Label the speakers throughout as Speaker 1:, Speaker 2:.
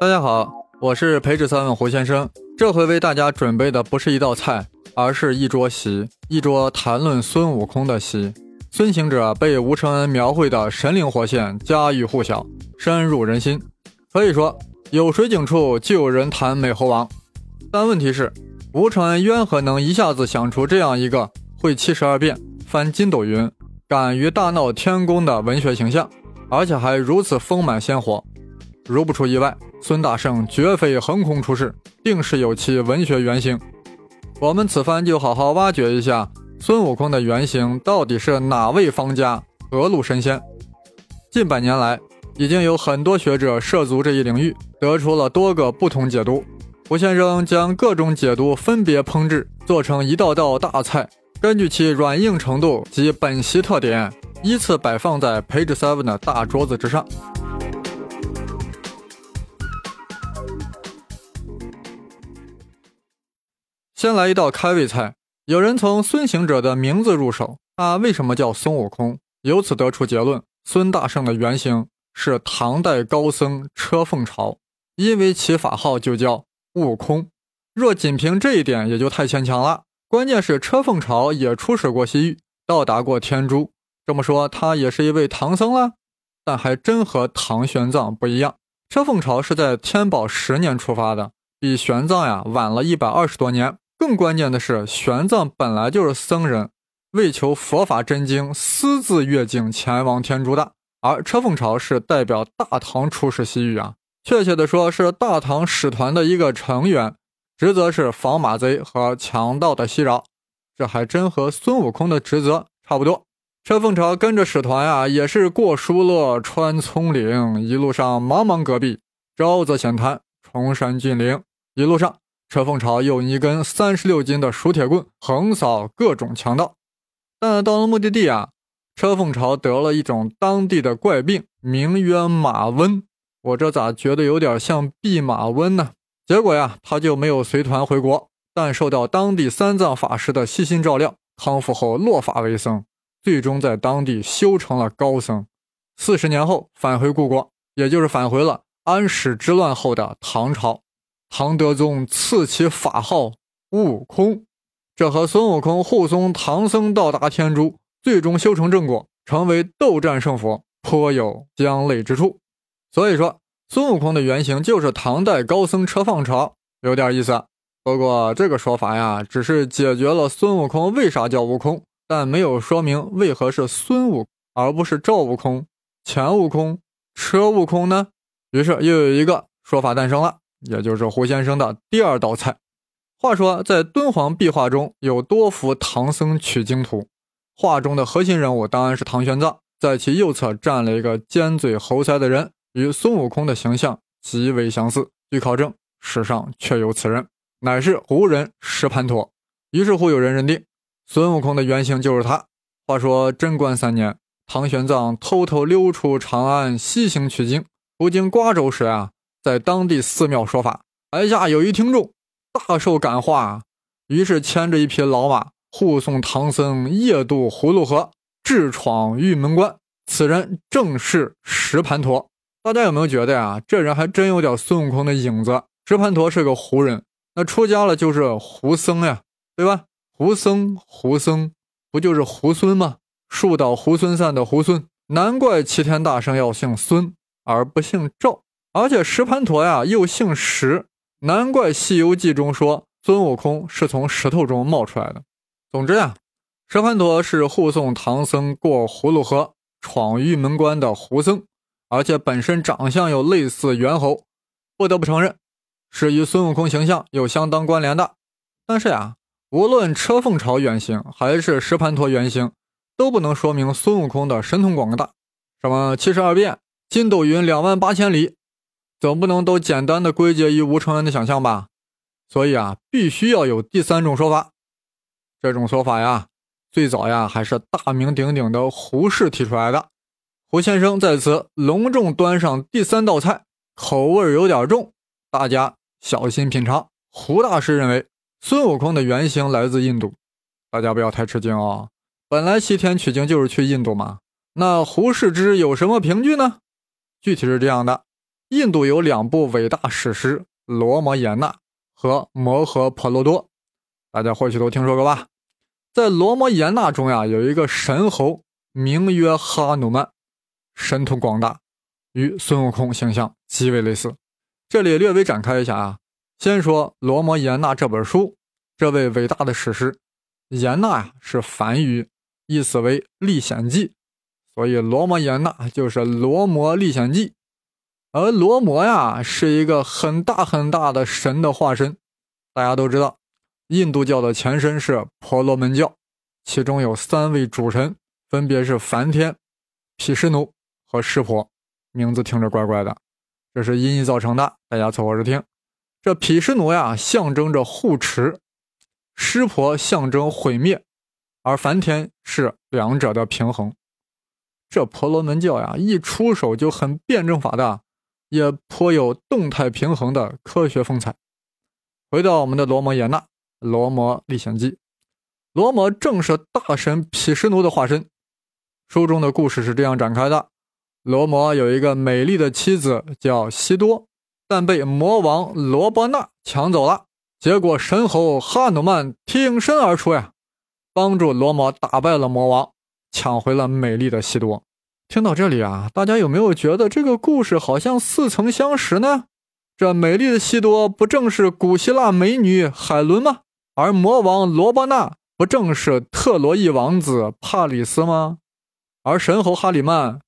Speaker 1: 大家好，我是培智三问胡先生。这回为大家准备的不是一道菜，而是一桌席，一桌谈论孙悟空的席。孙行者被吴承恩描绘的神灵活现，家喻户晓，深入人心。可以说，有水井处就有人谈美猴王。但问题是，吴承恩渊何能一下子想出这样一个会七十二变、翻筋斗云、敢于大闹天宫的文学形象，而且还如此丰满鲜活？如不出意外。孙大圣绝非横空出世，定是有其文学原型。我们此番就好好挖掘一下孙悟空的原型到底是哪位方家、何路神仙。近百年来，已经有很多学者涉足这一领域，得出了多个不同解读。胡先生将各种解读分别烹制，做成一道道大菜，根据其软硬程度及本席特点，依次摆放在 Page Seven 的大桌子之上。先来一道开胃菜。有人从孙行者的名字入手，他为什么叫孙悟空？由此得出结论：孙大圣的原型是唐代高僧车凤朝，因为其法号就叫悟空。若仅凭这一点，也就太牵强了。关键是车凤朝也出使过西域，到达过天竺。这么说，他也是一位唐僧了？但还真和唐玄奘不一样。车凤朝是在天宝十年出发的，比玄奘呀晚了一百二十多年。更关键的是，玄奘本来就是僧人，为求佛法真经，私自越境前往天竺的。而车凤朝是代表大唐出使西域啊，确切的说是大唐使团的一个成员，职责是防马贼和强盗的袭扰。这还真和孙悟空的职责差不多。车凤朝跟着使团呀，也是过疏勒、穿葱岭，一路上茫茫戈壁，沼泽险滩，崇山峻岭，一路上。车凤朝用一根三十六斤的熟铁棍横扫各种强盗，但到了目的地啊，车凤朝得了一种当地的怪病，名曰马瘟。我这咋觉得有点像弼马温呢？结果呀，他就没有随团回国，但受到当地三藏法师的悉心照料，康复后落发为僧，最终在当地修成了高僧。四十年后返回故国，也就是返回了安史之乱后的唐朝。唐德宗赐其法号悟空，这和孙悟空护送唐僧到达天竺，最终修成正果，成为斗战胜佛，颇有相类之处。所以说，孙悟空的原型就是唐代高僧车放朝，有点意思。不过这个说法呀，只是解决了孙悟空为啥叫悟空，但没有说明为何是孙悟空而不是赵悟空、钱悟空、车悟空呢？于是又有一个说法诞生了。也就是胡先生的第二道菜。话说，在敦煌壁画中有多幅唐僧取经图，画中的核心人物当然是唐玄奘，在其右侧站了一个尖嘴猴腮的人，与孙悟空的形象极为相似。据考证，史上确有此人，乃是胡人石盘陀。于是乎，有人认定孙悟空的原型就是他。话说贞观三年，唐玄奘偷偷溜出长安西行取经，途经瓜州时啊。在当地寺庙说法，台下有一听众大受感化，于是牵着一匹老马护送唐僧夜渡葫芦河，智闯玉门关。此人正是石盘陀。大家有没有觉得呀？这人还真有点孙悟空的影子。石盘陀是个胡人，那出家了就是胡僧呀，对吧？胡僧，胡僧，不就是猢狲吗？树倒猢狲散的猢狲，难怪齐天大圣要姓孙而不姓赵。而且石盘陀呀又姓石，难怪《西游记》中说孙悟空是从石头中冒出来的。总之呀，石盘陀是护送唐僧过葫芦河、闯玉门关的胡僧，而且本身长相又类似猿猴，不得不承认是与孙悟空形象有相当关联的。但是呀，无论车凤朝原型还是石盘陀原型，都不能说明孙悟空的神通广大，什么七十二变、筋斗云两万八千里。总不能都简单的归结于吴承恩的想象吧？所以啊，必须要有第三种说法。这种说法呀，最早呀还是大名鼎鼎的胡适提出来的。胡先生在此隆重端上第三道菜，口味有点重，大家小心品尝。胡大师认为孙悟空的原型来自印度，大家不要太吃惊啊。本来西天取经就是去印度嘛。那胡适之有什么凭据呢？具体是这样的。印度有两部伟大史诗《罗摩衍那》和《摩诃婆罗多》，大家或许都听说过吧？在《罗摩衍那》中呀，有一个神猴，名曰哈努曼，神通广大，与孙悟空形象极为类似。这里略微展开一下啊，先说《罗摩衍那》这本书，这位伟大的史诗，衍那呀是梵语，意思为历险记，所以《罗摩衍那》就是《罗摩历险记》。而罗摩呀，是一个很大很大的神的化身。大家都知道，印度教的前身是婆罗门教，其中有三位主神，分别是梵天、毗湿奴和湿婆。名字听着怪怪的，这是音译造成的。大家凑合着听。这毗湿奴呀，象征着护持；湿婆象征毁灭，而梵天是两者的平衡。这婆罗门教呀，一出手就很辩证法的。也颇有动态平衡的科学风采。回到我们的罗摩衍那《罗摩历险记》，罗摩正是大神毗湿奴的化身。书中的故事是这样展开的：罗摩有一个美丽的妻子叫西多，但被魔王罗波那抢走了。结果神猴哈努曼挺身而出呀，帮助罗摩打败了魔王，抢回了美丽的西多。听到这里啊，大家有没有觉得这个故事好像似曾相识呢？这美丽的西多不正是古希腊美女海伦吗？而魔王罗伯纳不正是特洛伊王子帕里斯吗？而神猴哈里曼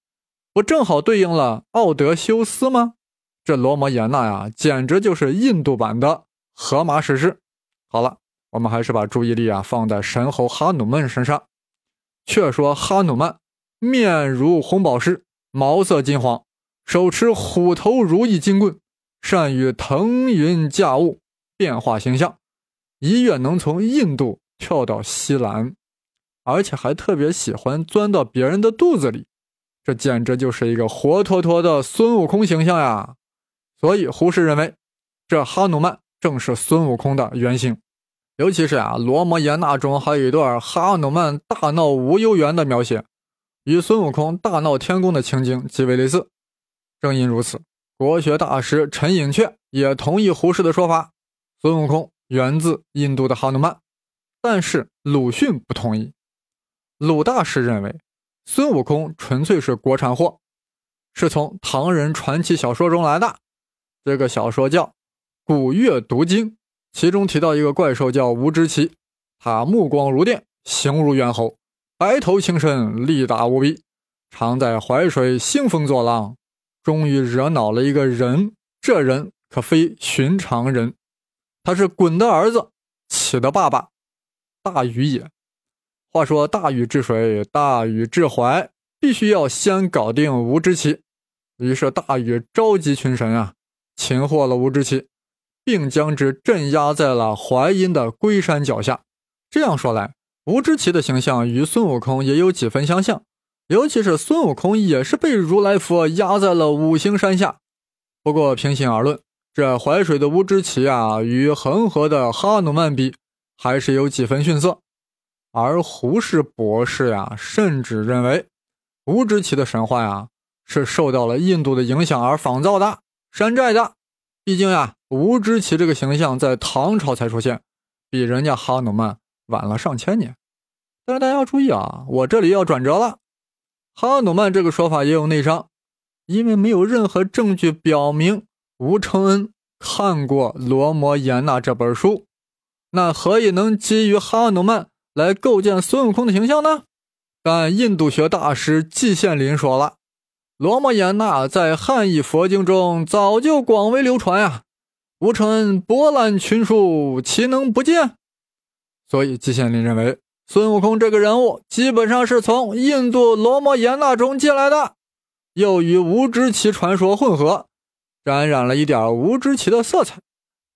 Speaker 1: 不正好对应了奥德修斯吗？这罗摩衍那呀，简直就是印度版的荷马史诗。好了，我们还是把注意力啊放在神猴哈努曼身上。却说哈努曼。面如红宝石，毛色金黄，手持虎头如意金棍，善于腾云驾雾，变化形象，一跃能从印度跳到西兰，而且还特别喜欢钻到别人的肚子里，这简直就是一个活脱脱的孙悟空形象呀！所以胡适认为，这哈努曼正是孙悟空的原型。尤其是啊，《罗摩衍那》中还有一段哈努曼大闹无忧园的描写。与孙悟空大闹天宫的情景极为类似。正因如此，国学大师陈寅恪也同意胡适的说法：孙悟空源自印度的哈努曼。但是鲁迅不同意。鲁大师认为，孙悟空纯粹是国产货，是从唐人传奇小说中来的。这个小说叫《古月读经》，其中提到一个怪兽叫吴知奇，他目光如电，形如猿猴。白头青身，力大无比，常在淮水兴风作浪，终于惹恼了一个人。这人可非寻常人，他是鲧的儿子，启的爸爸，大禹也。话说大禹治水，大禹治淮，必须要先搞定吴知奇。于是大禹召集群神啊，擒获了吴知奇，并将之镇压在了淮阴的龟山脚下。这样说来。吴知奇的形象与孙悟空也有几分相像，尤其是孙悟空也是被如来佛压在了五行山下。不过平心而论，这淮水的吴知奇啊，与恒河的哈努曼比，还是有几分逊色。而胡适博士呀，甚至认为吴知奇的神话呀，是受到了印度的影响而仿造的、山寨的。毕竟呀，吴知奇这个形象在唐朝才出现，比人家哈努曼。晚了上千年，但是大家要注意啊，我这里要转折了。哈努曼这个说法也有内伤，因为没有任何证据表明吴承恩看过《罗摩衍那》这本书，那何以能基于哈努曼来构建孙悟空的形象呢？但印度学大师季羡林说了，《罗摩衍那》在汉译佛经中早就广为流传呀，吴承恩博览群书，岂能不见？所以，季羡林认为，孙悟空这个人物基本上是从印度罗摩衍那中借来的，又与吴知奇传说混合，沾染了一点吴知奇的色彩。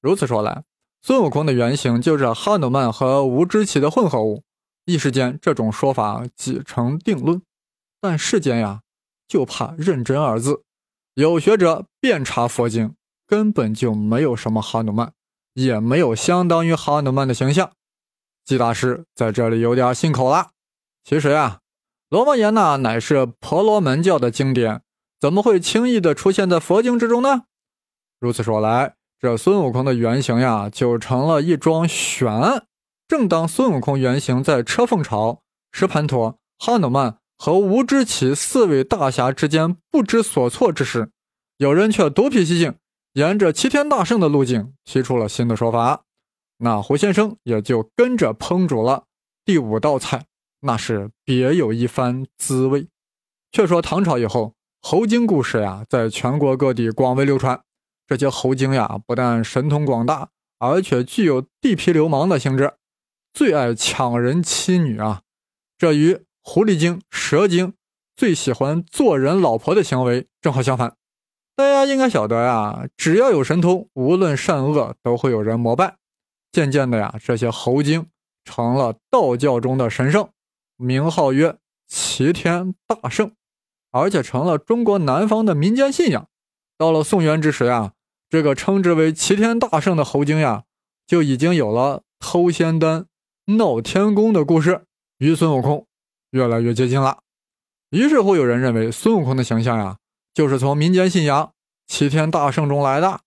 Speaker 1: 如此说来，孙悟空的原型就是哈努曼和吴知奇的混合物。一时间，这种说法几成定论。但世间呀，就怕认真二字。有学者遍查佛经，根本就没有什么哈努曼，也没有相当于哈努曼的形象。季大师在这里有点信口了。其实呀，《罗摩衍那》乃是婆罗门教的经典，怎么会轻易的出现在佛经之中呢？如此说来，这孙悟空的原型呀，就成了一桩悬案。正当孙悟空原型在车凤朝、石盘陀、哈努曼和吴知奇四位大侠之间不知所措之时，有人却独辟蹊径，沿着齐天大圣的路径提出了新的说法。那胡先生也就跟着烹煮了第五道菜，那是别有一番滋味。却说唐朝以后，猴精故事呀，在全国各地广为流传。这些猴精呀，不但神通广大，而且具有地痞流氓的性质。最爱抢人妻女啊，这与狐狸精、蛇精最喜欢做人老婆的行为正好相反。大家应该晓得呀，只要有神通，无论善恶都会有人膜拜。渐渐的呀，这些猴精成了道教中的神圣，名号曰齐天大圣，而且成了中国南方的民间信仰。到了宋元之时呀，这个称之为齐天大圣的猴精呀，就已经有了偷仙丹。闹天宫的故事与孙悟空越来越接近了，于是乎有人认为孙悟空的形象呀，就是从民间信仰齐天大圣中来的。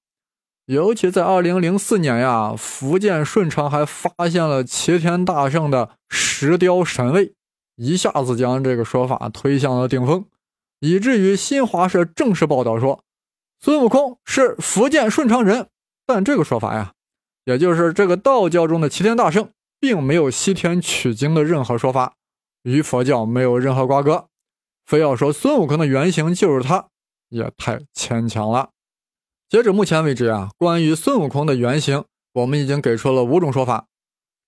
Speaker 1: 尤其在二零零四年呀，福建顺昌还发现了齐天大圣的石雕神位，一下子将这个说法推向了顶峰，以至于新华社正式报道说孙悟空是福建顺昌人。但这个说法呀，也就是这个道教中的齐天大圣。并没有西天取经的任何说法，与佛教没有任何瓜葛。非要说孙悟空的原型就是他，也太牵强了。截止目前为止啊，关于孙悟空的原型，我们已经给出了五种说法：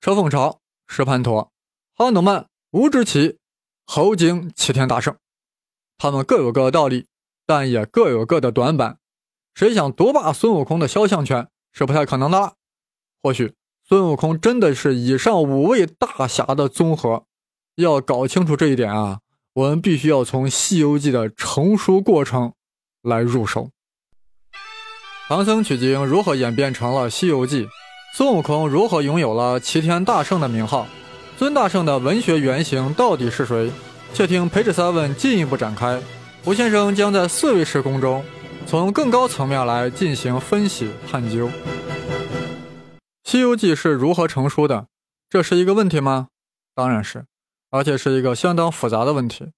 Speaker 1: 车凤朝、石盘陀、哈努曼、吴志奇、猴精、齐天大圣。他们各有各的道理，但也各有各的短板。谁想独霸孙悟空的肖像权是不太可能的。或许。孙悟空真的是以上五位大侠的综合，要搞清楚这一点啊，我们必须要从《西游记》的成书过程来入手。唐僧取经如何演变成了《西游记》？孙悟空如何拥有了齐天大圣的名号？孙大圣的文学原型到底是谁？且听培智三问进一步展开。胡先生将在四位时空中，从更高层面来进行分析探究。《西游记》是如何成书的？这是一个问题吗？当然是，而且是一个相当复杂的问题，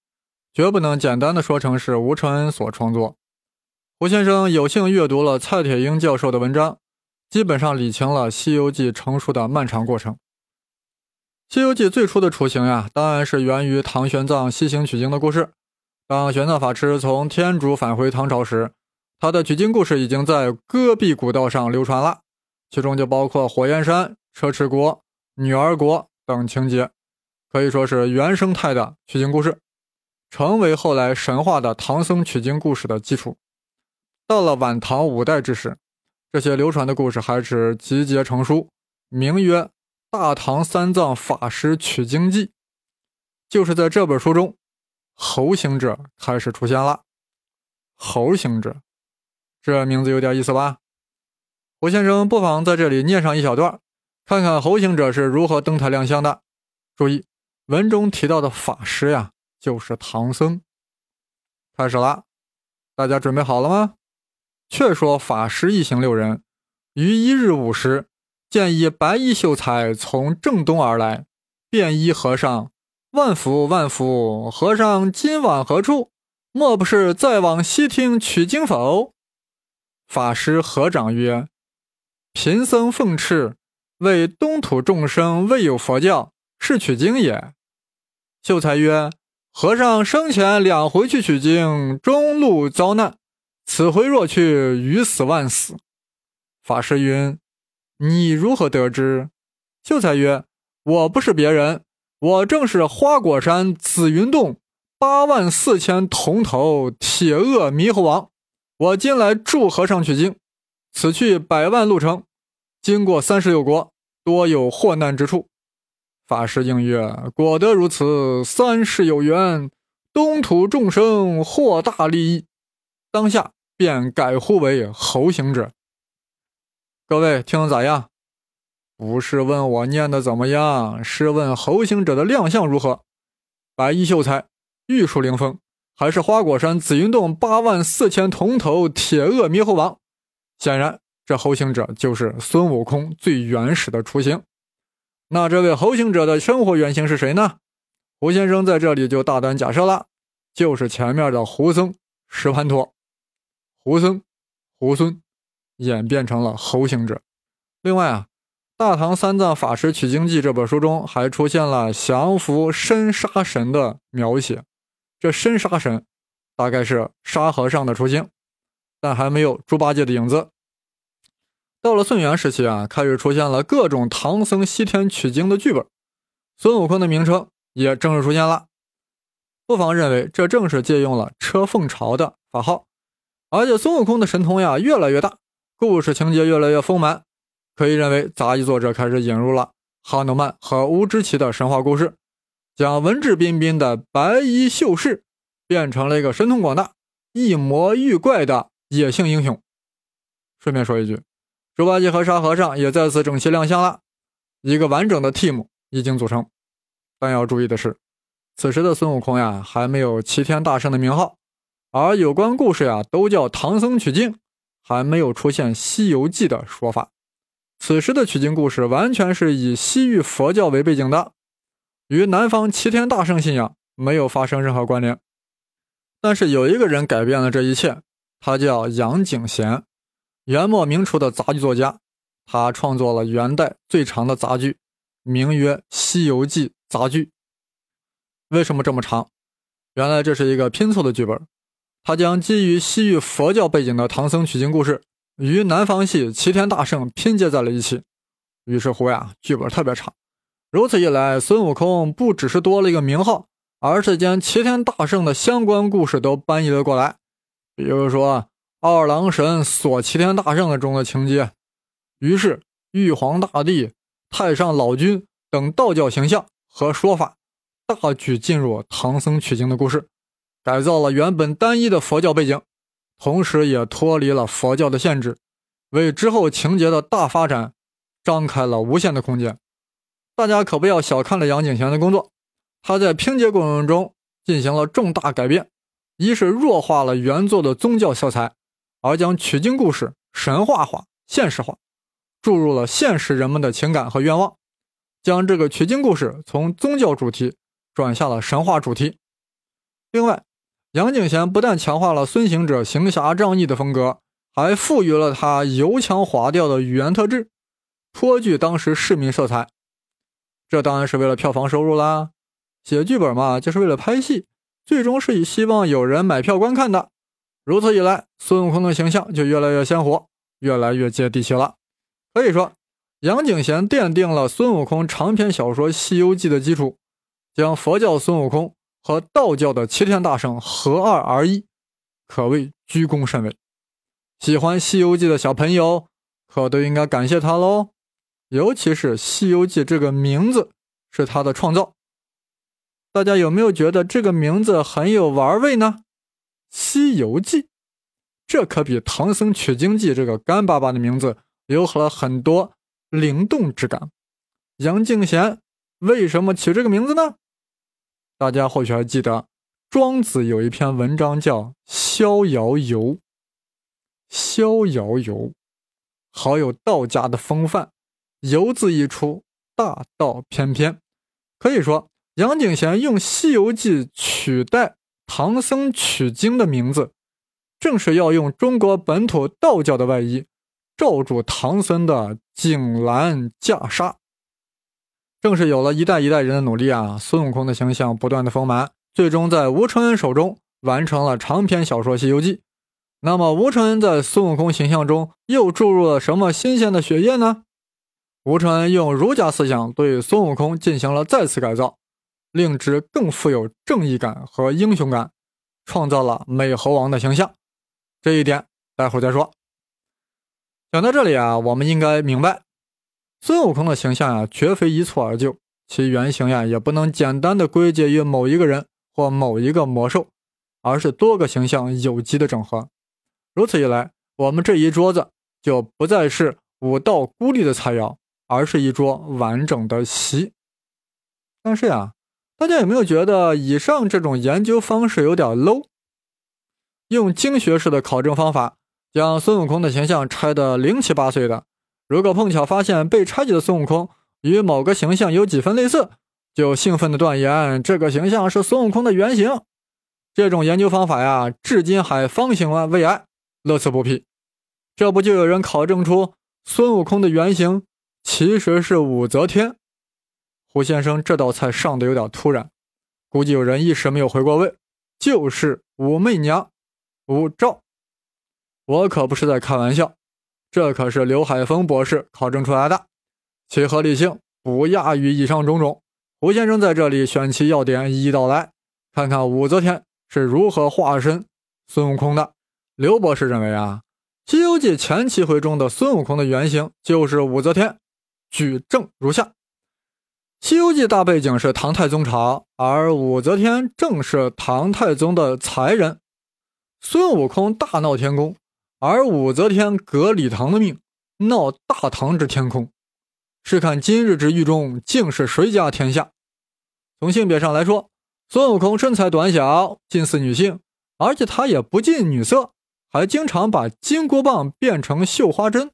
Speaker 1: 绝不能简单的说成是吴承恩所创作。胡先生有幸阅读了蔡铁英教授的文章，基本上理清了《西游记》成书的漫长过程。《西游记》最初的雏形呀，当然是源于唐玄奘西行取经的故事。当玄奘法师从天竺返回唐朝时，他的取经故事已经在戈壁古道上流传了。其中就包括火焰山、车迟国、女儿国等情节，可以说是原生态的取经故事，成为后来神话的唐僧取经故事的基础。到了晚唐五代之时，这些流传的故事还是集结成书，名曰《大唐三藏法师取经记》。就是在这本书中，猴行者开始出现了。猴行者，这名字有点意思吧？胡先生不妨在这里念上一小段，看看猴行者是如何登台亮相的。注意，文中提到的法师呀，就是唐僧。开始了，大家准备好了吗？却说法师一行六人，于一日午时，见一白衣秀才从正东而来，便衣和尚：“万福万福，和尚今晚何处？莫不是再往西厅取经否？”法师合掌曰。贫僧奉敕，为东土众生未有佛教，是取经也。秀才曰：“和尚生前两回去取经，中路遭难，此回若去，鱼死万死。”法师云：“你如何得知？”秀才曰：“我不是别人，我正是花果山紫云洞八万四千铜头铁鳄猕猴王。我今来助和尚取经。”此去百万路程，经过三十六国，多有祸难之处。法师应曰：“果得如此，三世有缘，东土众生获大利益。”当下便改呼为猴行者。各位听的咋样？不是问我念的怎么样，是问猴行者的亮相如何。白衣秀才，玉树临风，还是花果山紫云洞八万四千铜头铁鳄猕猴王？显然，这猴行者就是孙悟空最原始的雏形。那这位猴行者的生活原型是谁呢？胡先生在这里就大胆假设了，就是前面的胡僧石盘陀。胡僧、胡孙演变成了猴行者。另外啊，《大唐三藏法师取经记》这本书中还出现了降服深沙神的描写。这深沙神大概是沙和尚的雏形，但还没有猪八戒的影子。到了宋元时期啊，开始出现了各种唐僧西天取经的剧本，孙悟空的名称也正式出现了。不妨认为，这正是借用了车凤朝的法号。而且孙悟空的神通呀越来越大，故事情节越来越丰满，可以认为杂技作者开始引入了哈努曼和乌支齐的神话故事，将文质彬彬的白衣秀士变成了一个神通广大、一魔遇怪的野性英雄。顺便说一句，猪八戒和沙和尚也再次整齐亮相了，一个完整的 team 已经组成。但要注意的是，此时的孙悟空呀还没有齐天大圣的名号。而有关故事呀，都叫唐僧取经，还没有出现《西游记》的说法。此时的取经故事完全是以西域佛教为背景的，与南方齐天大圣信仰没有发生任何关联。但是有一个人改变了这一切，他叫杨景贤，元末明初的杂剧作家，他创作了元代最长的杂剧，名曰《西游记杂剧》。为什么这么长？原来这是一个拼凑的剧本。他将基于西域佛教背景的唐僧取经故事与南方系齐天大圣拼接在了一起，于是乎呀，剧本特别长。如此一来，孙悟空不只是多了一个名号，而是将齐天大圣的相关故事都搬移了过来。比如说二郎神锁齐天大圣中的情节，于是玉皇大帝、太上老君等道教形象和说法大举进入唐僧取经的故事。改造了原本单一的佛教背景，同时也脱离了佛教的限制，为之后情节的大发展张开了无限的空间。大家可不要小看了杨景贤的工作，他在拼接过程中进行了重大改变：一是弱化了原作的宗教色彩，而将取经故事神话化、现实化，注入了现实人们的情感和愿望，将这个取经故事从宗教主题转向了神话主题。另外，杨景贤不但强化了孙行者行侠仗义的风格，还赋予了他油腔滑调的语言特质，颇具当时市民色彩。这当然是为了票房收入啦。写剧本嘛，就是为了拍戏，最终是以希望有人买票观看的。如此一来，孙悟空的形象就越来越鲜活，越来越接地气了。可以说，杨景贤奠定了孙悟空长篇小说《西游记》的基础，将佛教孙悟空。和道教的齐天大圣合二而一，可谓居功甚伟。喜欢《西游记》的小朋友可都应该感谢他喽，尤其是《西游记》这个名字是他的创造。大家有没有觉得这个名字很有玩味呢？《西游记》，这可比《唐僧取经记》这个干巴巴的名字有了很多灵动之感。杨敬贤为什么取这个名字呢？大家或许还记得，庄子有一篇文章叫《逍遥游》。逍遥游，好有道家的风范。游字一出，大道翩翩。可以说，杨景贤用《西游记》取代唐僧取经的名字，正是要用中国本土道教的外衣，罩住唐僧的锦兰袈裟。正是有了一代一代人的努力啊，孙悟空的形象不断的丰满，最终在吴承恩手中完成了长篇小说《西游记》。那么，吴承恩在孙悟空形象中又注入了什么新鲜的血液呢？吴承恩用儒家思想对孙悟空进行了再次改造，令之更富有正义感和英雄感，创造了美猴王的形象。这一点待会儿再说。讲到这里啊，我们应该明白。孙悟空的形象呀，绝非一蹴而就，其原型呀，也不能简单的归结于某一个人或某一个魔兽，而是多个形象有机的整合。如此一来，我们这一桌子就不再是五道孤立的菜肴，而是一桌完整的席。但是呀，大家有没有觉得以上这种研究方式有点 low？用经学式的考证方法，将孙悟空的形象拆得零七八碎的。如果碰巧发现被拆解的孙悟空与某个形象有几分类似，就兴奋地断言这个形象是孙悟空的原型。这种研究方法呀，至今还方兴未艾，乐此不疲。这不就有人考证出孙悟空的原型其实是武则天？胡先生这道菜上的有点突然，估计有人一时没有回过味，就是武媚娘。武曌，我可不是在开玩笑，这可是刘海峰博士考证出来的，其合理性不亚于以上种种。胡先生在这里选其要点一一道来，看看武则天是如何化身孙悟空的。刘博士认为啊，《西游记》前七回中的孙悟空的原型就是武则天，举证如下：《西游记》大背景是唐太宗朝，而武则天正是唐太宗的才人。孙悟空大闹天宫，而武则天革李唐的命，闹大唐之天空。试看今日之狱中，竟是谁家天下？从性别上来说，孙悟空身材短小，近似女性，而且他也不近女色，还经常把金箍棒变成绣花针，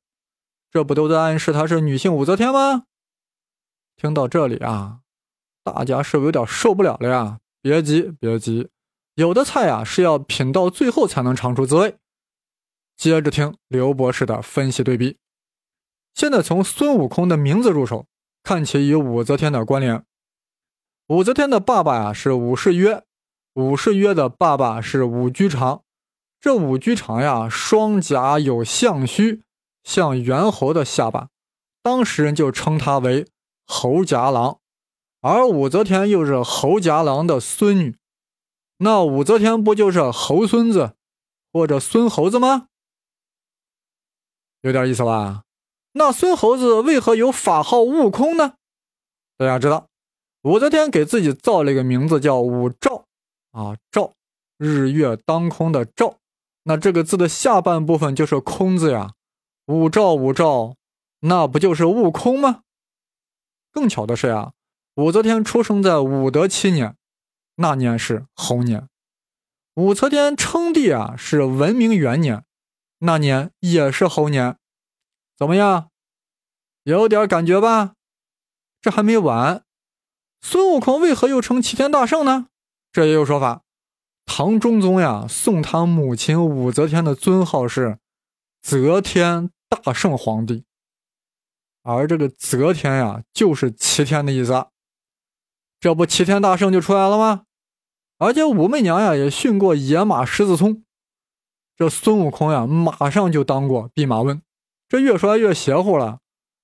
Speaker 1: 这不都在暗示他是女性武则天吗？听到这里啊，大家是不是有点受不了了呀？别急，别急。有的菜呀是要品到最后才能尝出滋味。接着听刘博士的分析对比。现在从孙悟空的名字入手，看其与武则天的关联。武则天的爸爸呀是武士约，武士约的爸爸是武居长。这武居长呀，双颊有象须，像猿猴的下巴，当时人就称他为猴夹郎。而武则天又是猴夹郎的孙女。那武则天不就是猴孙子，或者孙猴子吗？有点意思吧？那孙猴子为何有法号悟空呢？大家知道，武则天给自己造了一个名字叫武曌啊，曌，日月当空的曌。那这个字的下半部分就是空字呀，武曌武曌，那不就是悟空吗？更巧的是呀，武则天出生在武德七年。那年是猴年，武则天称帝啊是文明元年，那年也是猴年，怎么样？有点感觉吧？这还没完，孙悟空为何又称齐天大圣呢？这也有说法。唐中宗呀送他母亲武则天的尊号是则天大圣皇帝，而这个则天呀就是齐天的意思，这不齐天大圣就出来了吗？而且武媚娘呀也驯过野马狮子聪，这孙悟空呀马上就当过弼马温，这越说越邪乎了。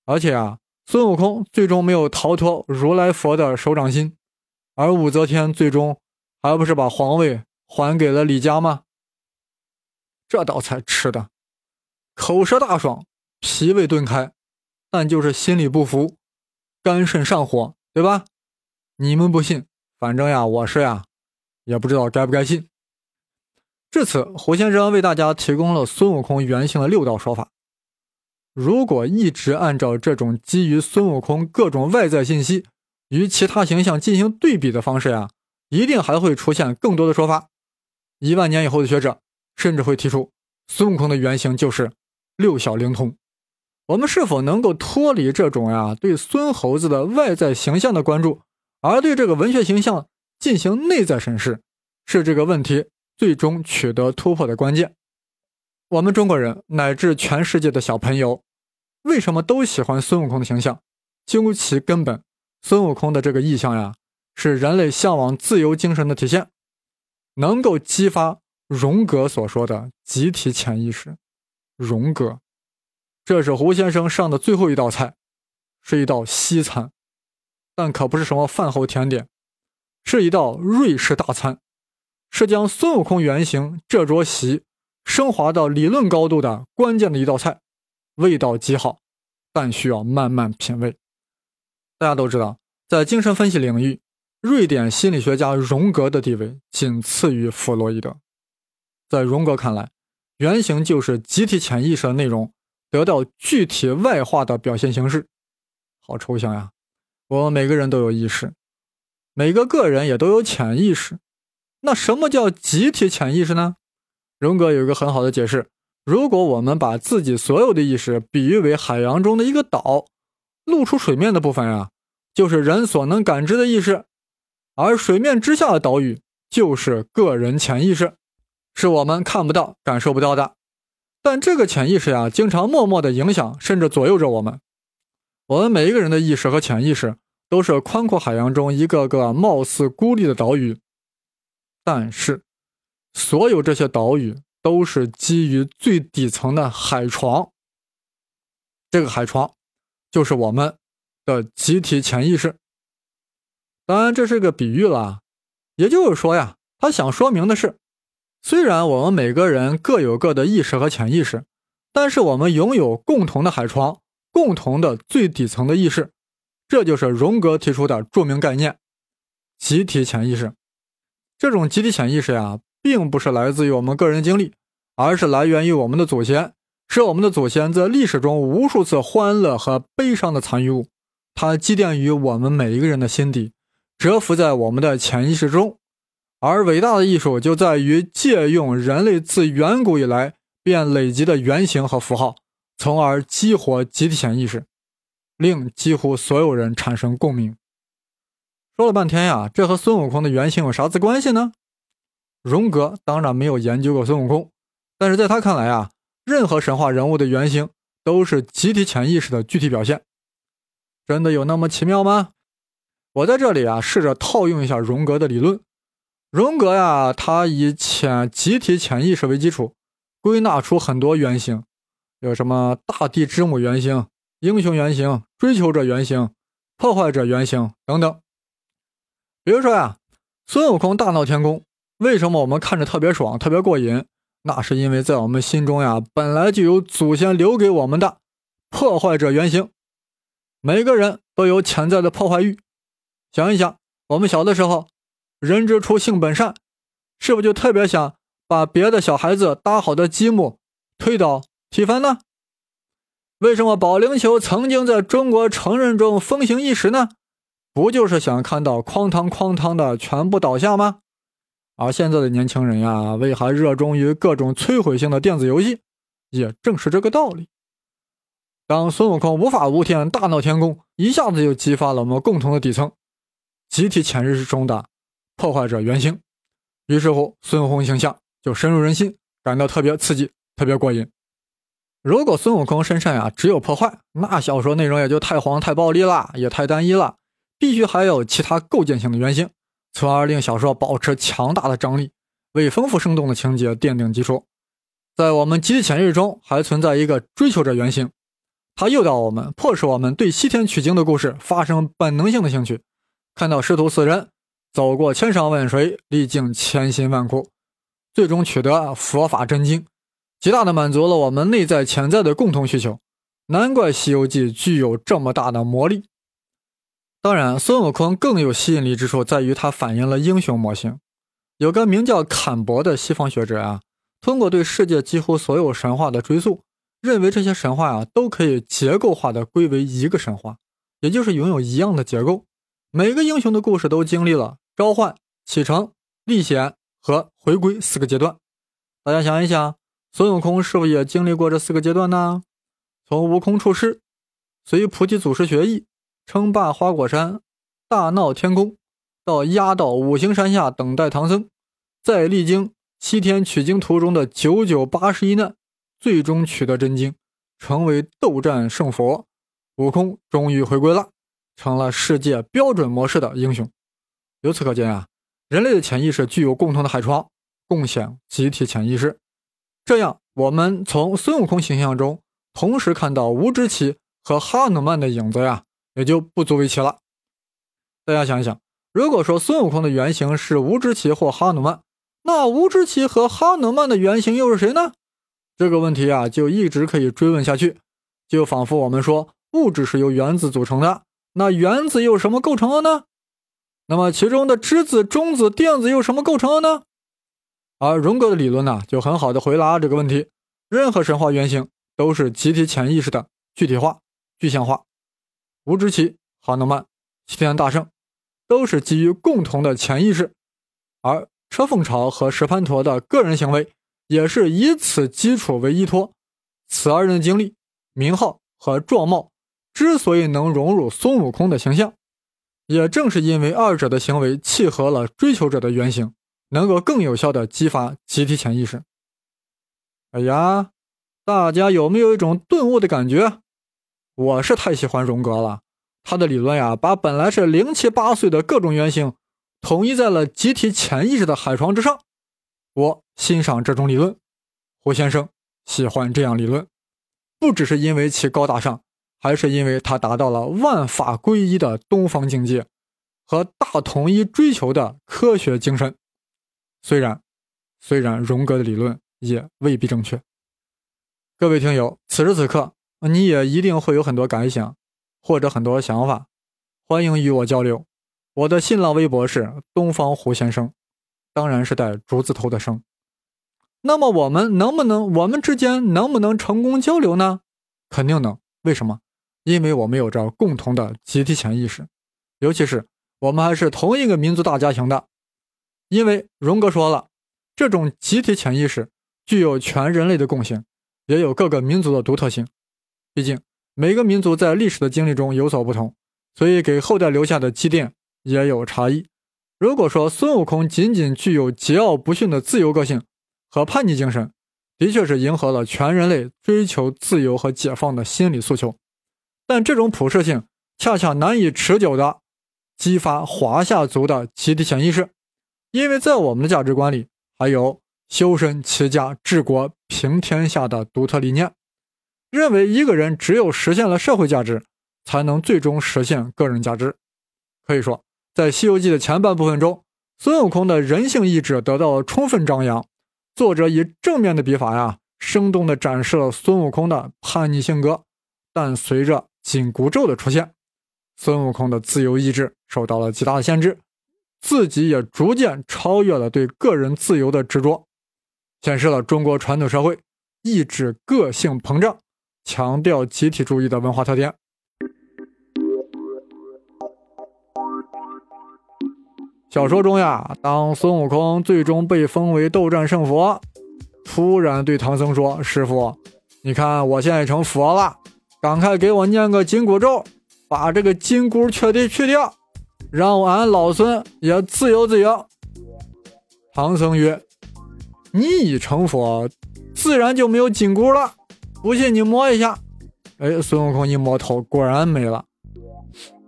Speaker 1: 而且啊，孙悟空最终没有逃脱如来佛的手掌心，而武则天最终还不是把皇位还给了李家吗？这道菜吃的口舌大爽，脾胃顿开，但就是心里不服，肝肾上火，对吧？你们不信，反正呀，我是呀。也不知道该不该信。至此，胡先生为大家提供了孙悟空原型的六道说法。如果一直按照这种基于孙悟空各种外在信息与其他形象进行对比的方式呀，一定还会出现更多的说法。一万年以后的学者甚至会提出，孙悟空的原型就是六小龄童。我们是否能够脱离这种呀对孙猴子的外在形象的关注，而对这个文学形象？进行内在审视，是这个问题最终取得突破的关键。我们中国人乃至全世界的小朋友，为什么都喜欢孙悟空的形象？究其根本，孙悟空的这个意象呀，是人类向往自由精神的体现，能够激发荣格所说的集体潜意识。荣格，这是胡先生上的最后一道菜，是一道西餐，但可不是什么饭后甜点。是一道瑞士大餐，是将孙悟空原型这桌席升华到理论高度的关键的一道菜，味道极好，但需要慢慢品味。大家都知道，在精神分析领域，瑞典心理学家荣格的地位仅次于弗洛伊德。在荣格看来，原型就是集体潜意识的内容得到具体外化的表现形式。好抽象呀！我们每个人都有意识。每个个人也都有潜意识，那什么叫集体潜意识呢？荣格有一个很好的解释：如果我们把自己所有的意识比喻为海洋中的一个岛，露出水面的部分呀，就是人所能感知的意识，而水面之下的岛屿就是个人潜意识，是我们看不到、感受不到的。但这个潜意识呀，经常默默的影响甚至左右着我们。我们每一个人的意识和潜意识，都是宽阔海洋中一个个貌似孤立的岛屿。但是，所有这些岛屿都是基于最底层的海床。这个海床，就是我们的集体潜意识。当然，这是个比喻了。也就是说呀，他想说明的是。虽然我们每个人各有各的意识和潜意识，但是我们拥有共同的海床，共同的最底层的意识，这就是荣格提出的著名概念——集体潜意识。这种集体潜意识呀，并不是来自于我们个人经历，而是来源于我们的祖先，是我们的祖先在历史中无数次欢乐和悲伤的残余物。它积淀于我们每一个人的心底，蛰伏在我们的潜意识中。而伟大的艺术就在于借用人类自远古以来便累积的原型和符号，从而激活集体潜意识，令几乎所有人产生共鸣。说了半天呀，这和孙悟空的原型有啥子关系呢？荣格当然没有研究过孙悟空，但是在他看来啊，任何神话人物的原型都是集体潜意识的具体表现。真的有那么奇妙吗？我在这里啊，试着套用一下荣格的理论。荣格呀，他以潜集体潜意识为基础，归纳出很多原型，有什么大地之母原型、英雄原型、追求者原型、破坏者原型等等。比如说呀，孙悟空大闹天宫，为什么我们看着特别爽、特别过瘾？那是因为在我们心中呀，本来就有祖先留给我们的破坏者原型，每个人都有潜在的破坏欲。想一想，我们小的时候。人之初，性本善，是不是就特别想把别的小孩子搭好的积木推倒踢翻呢？为什么保龄球曾经在中国成人中风行一时呢？不就是想看到哐当哐当的全部倒下吗？而现在的年轻人呀，为还热衷于各种摧毁性的电子游戏，也正是这个道理。当孙悟空无法无天大闹天宫，一下子就激发了我们共同的底层集体潜意识中的。破坏者原型，于是乎，孙悟空形象就深入人心，感到特别刺激，特别过瘾。如果孙悟空身上呀只有破坏，那小说内容也就太黄、太暴力了，也太单一了。必须还有其他构建性的原型，从而令小说保持强大的张力，为丰富生动的情节奠定基础。在我们集体潜意识中，还存在一个追求者原型，它诱导我们，迫使我们对西天取经的故事发生本能性的兴趣，看到师徒四人。走过千山万水，历经千辛万苦，最终取得佛法真经，极大的满足了我们内在潜在的共同需求。难怪《西游记》具有这么大的魔力。当然，孙悟空更有吸引力之处在于它反映了英雄模型。有个名叫坎伯的西方学者啊，通过对世界几乎所有神话的追溯，认为这些神话啊都可以结构化的归为一个神话，也就是拥有一样的结构。每个英雄的故事都经历了。召唤、启程、历险和回归四个阶段，大家想一想，孙悟空是否也经历过这四个阶段呢？从悟空出世，随菩提祖师学艺，称霸花果山，大闹天宫，到压到五行山下等待唐僧，再历经西天取经途中的九九八十一难，最终取得真经，成为斗战胜佛，悟空终于回归了，成了世界标准模式的英雄。由此可见啊，人类的潜意识具有共同的海床，共享集体潜意识。这样，我们从孙悟空形象中同时看到吴志奇和哈努曼的影子呀，也就不足为奇了。大家想一想，如果说孙悟空的原型是吴志奇或哈努曼，那吴志奇和哈努曼的原型又是谁呢？这个问题啊，就一直可以追问下去。就仿佛我们说物质是由原子组成的，那原子又什么构成的呢？那么其中的质子、中子、电子又什么构成的呢？而荣格的理论呢，就很好的回答这个问题。任何神话原型都是集体潜意识的具体化、具象化。吴志奇、哈诺曼、齐天大圣，都是基于共同的潜意识；而车凤朝和石盘陀的个人行为，也是以此基础为依托。此二人的经历、名号和状貌之所以能融入孙悟空的形象，也正是因为二者的行为契合了追求者的原型，能够更有效地激发集体潜意识。哎呀，大家有没有一种顿悟的感觉？我是太喜欢荣格了，他的理论呀，把本来是零七八碎的各种原型，统一在了集体潜意识的海床之上。我欣赏这种理论，胡先生喜欢这样理论，不只是因为其高大上，还是因为他达到了万法归一的东方境界和大统一追求的科学精神。虽然，虽然荣格的理论也未必正确。各位听友，此时此刻。你也一定会有很多感想，或者很多想法，欢迎与我交流。我的新浪微博是东方胡先生，当然是带竹字头的生。那么我们能不能，我们之间能不能成功交流呢？肯定能。为什么？因为我们有着共同的集体潜意识，尤其是我们还是同一个民族大家庭的。因为荣格说了，这种集体潜意识具有全人类的共性，也有各个民族的独特性。毕竟每个民族在历史的经历中有所不同，所以给后代留下的积淀也有差异。如果说孙悟空仅仅具有桀骜不驯的自由个性和叛逆精神，的确是迎合了全人类追求自由和解放的心理诉求，但这种普适性恰恰难以持久的激发华夏族的集体潜意识，因为在我们的价值观里，还有修身齐家治国平天下的独特理念。认为一个人只有实现了社会价值，才能最终实现个人价值。可以说，在《西游记》的前半部分中，孙悟空的人性意志得到了充分张扬。作者以正面的笔法呀，生动地展示了孙悟空的叛逆性格。但随着紧箍咒的出现，孙悟空的自由意志受到了极大的限制，自己也逐渐超越了对个人自由的执着，显示了中国传统社会意志个性膨胀。强调集体主义的文化特点。小说中呀，当孙悟空最终被封为斗战胜佛，突然对唐僧说：“师傅，你看我现在成佛了，赶快给我念个紧箍咒，把这个紧箍彻底去掉，让俺老孙也自由自由。”唐僧曰：“你已成佛，自然就没有紧箍了。”不信你摸一下，哎，孙悟空一摸头，果然没了。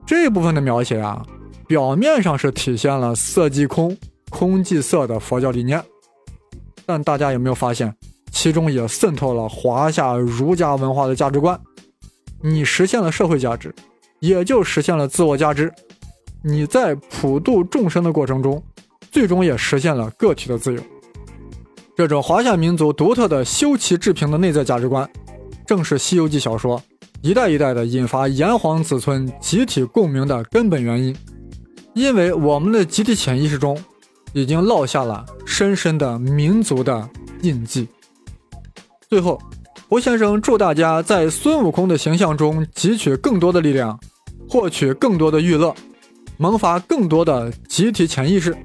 Speaker 1: 这部分的描写啊，表面上是体现了色即空，空即色的佛教理念，但大家有没有发现，其中也渗透了华夏儒家文化的价值观？你实现了社会价值，也就实现了自我价值。你在普度众生的过程中，最终也实现了个体的自由。这种华夏民族独特的修齐治平的内在价值观。正是《西游记》小说一代一代的引发炎黄子孙集体共鸣的根本原因，因为我们的集体潜意识中已经烙下了深深的民族的印记。最后，胡先生祝大家在孙悟空的形象中汲取更多的力量，获取更多的娱乐，萌发更多的集体潜意识。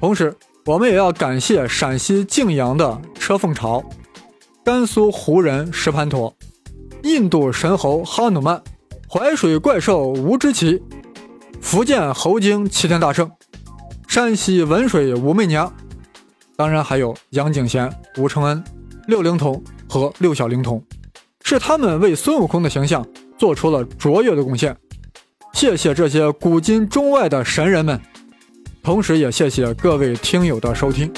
Speaker 1: 同时，我们也要感谢陕西泾阳的车凤巢。甘肃胡人石盘陀，印度神猴哈努曼，淮水怪兽吴知奇，福建猴精齐天大圣，山西文水武媚娘，当然还有杨景贤、吴承恩、六灵童和六小龄童，是他们为孙悟空的形象做出了卓越的贡献。谢谢这些古今中外的神人们，同时也谢谢各位听友的收听。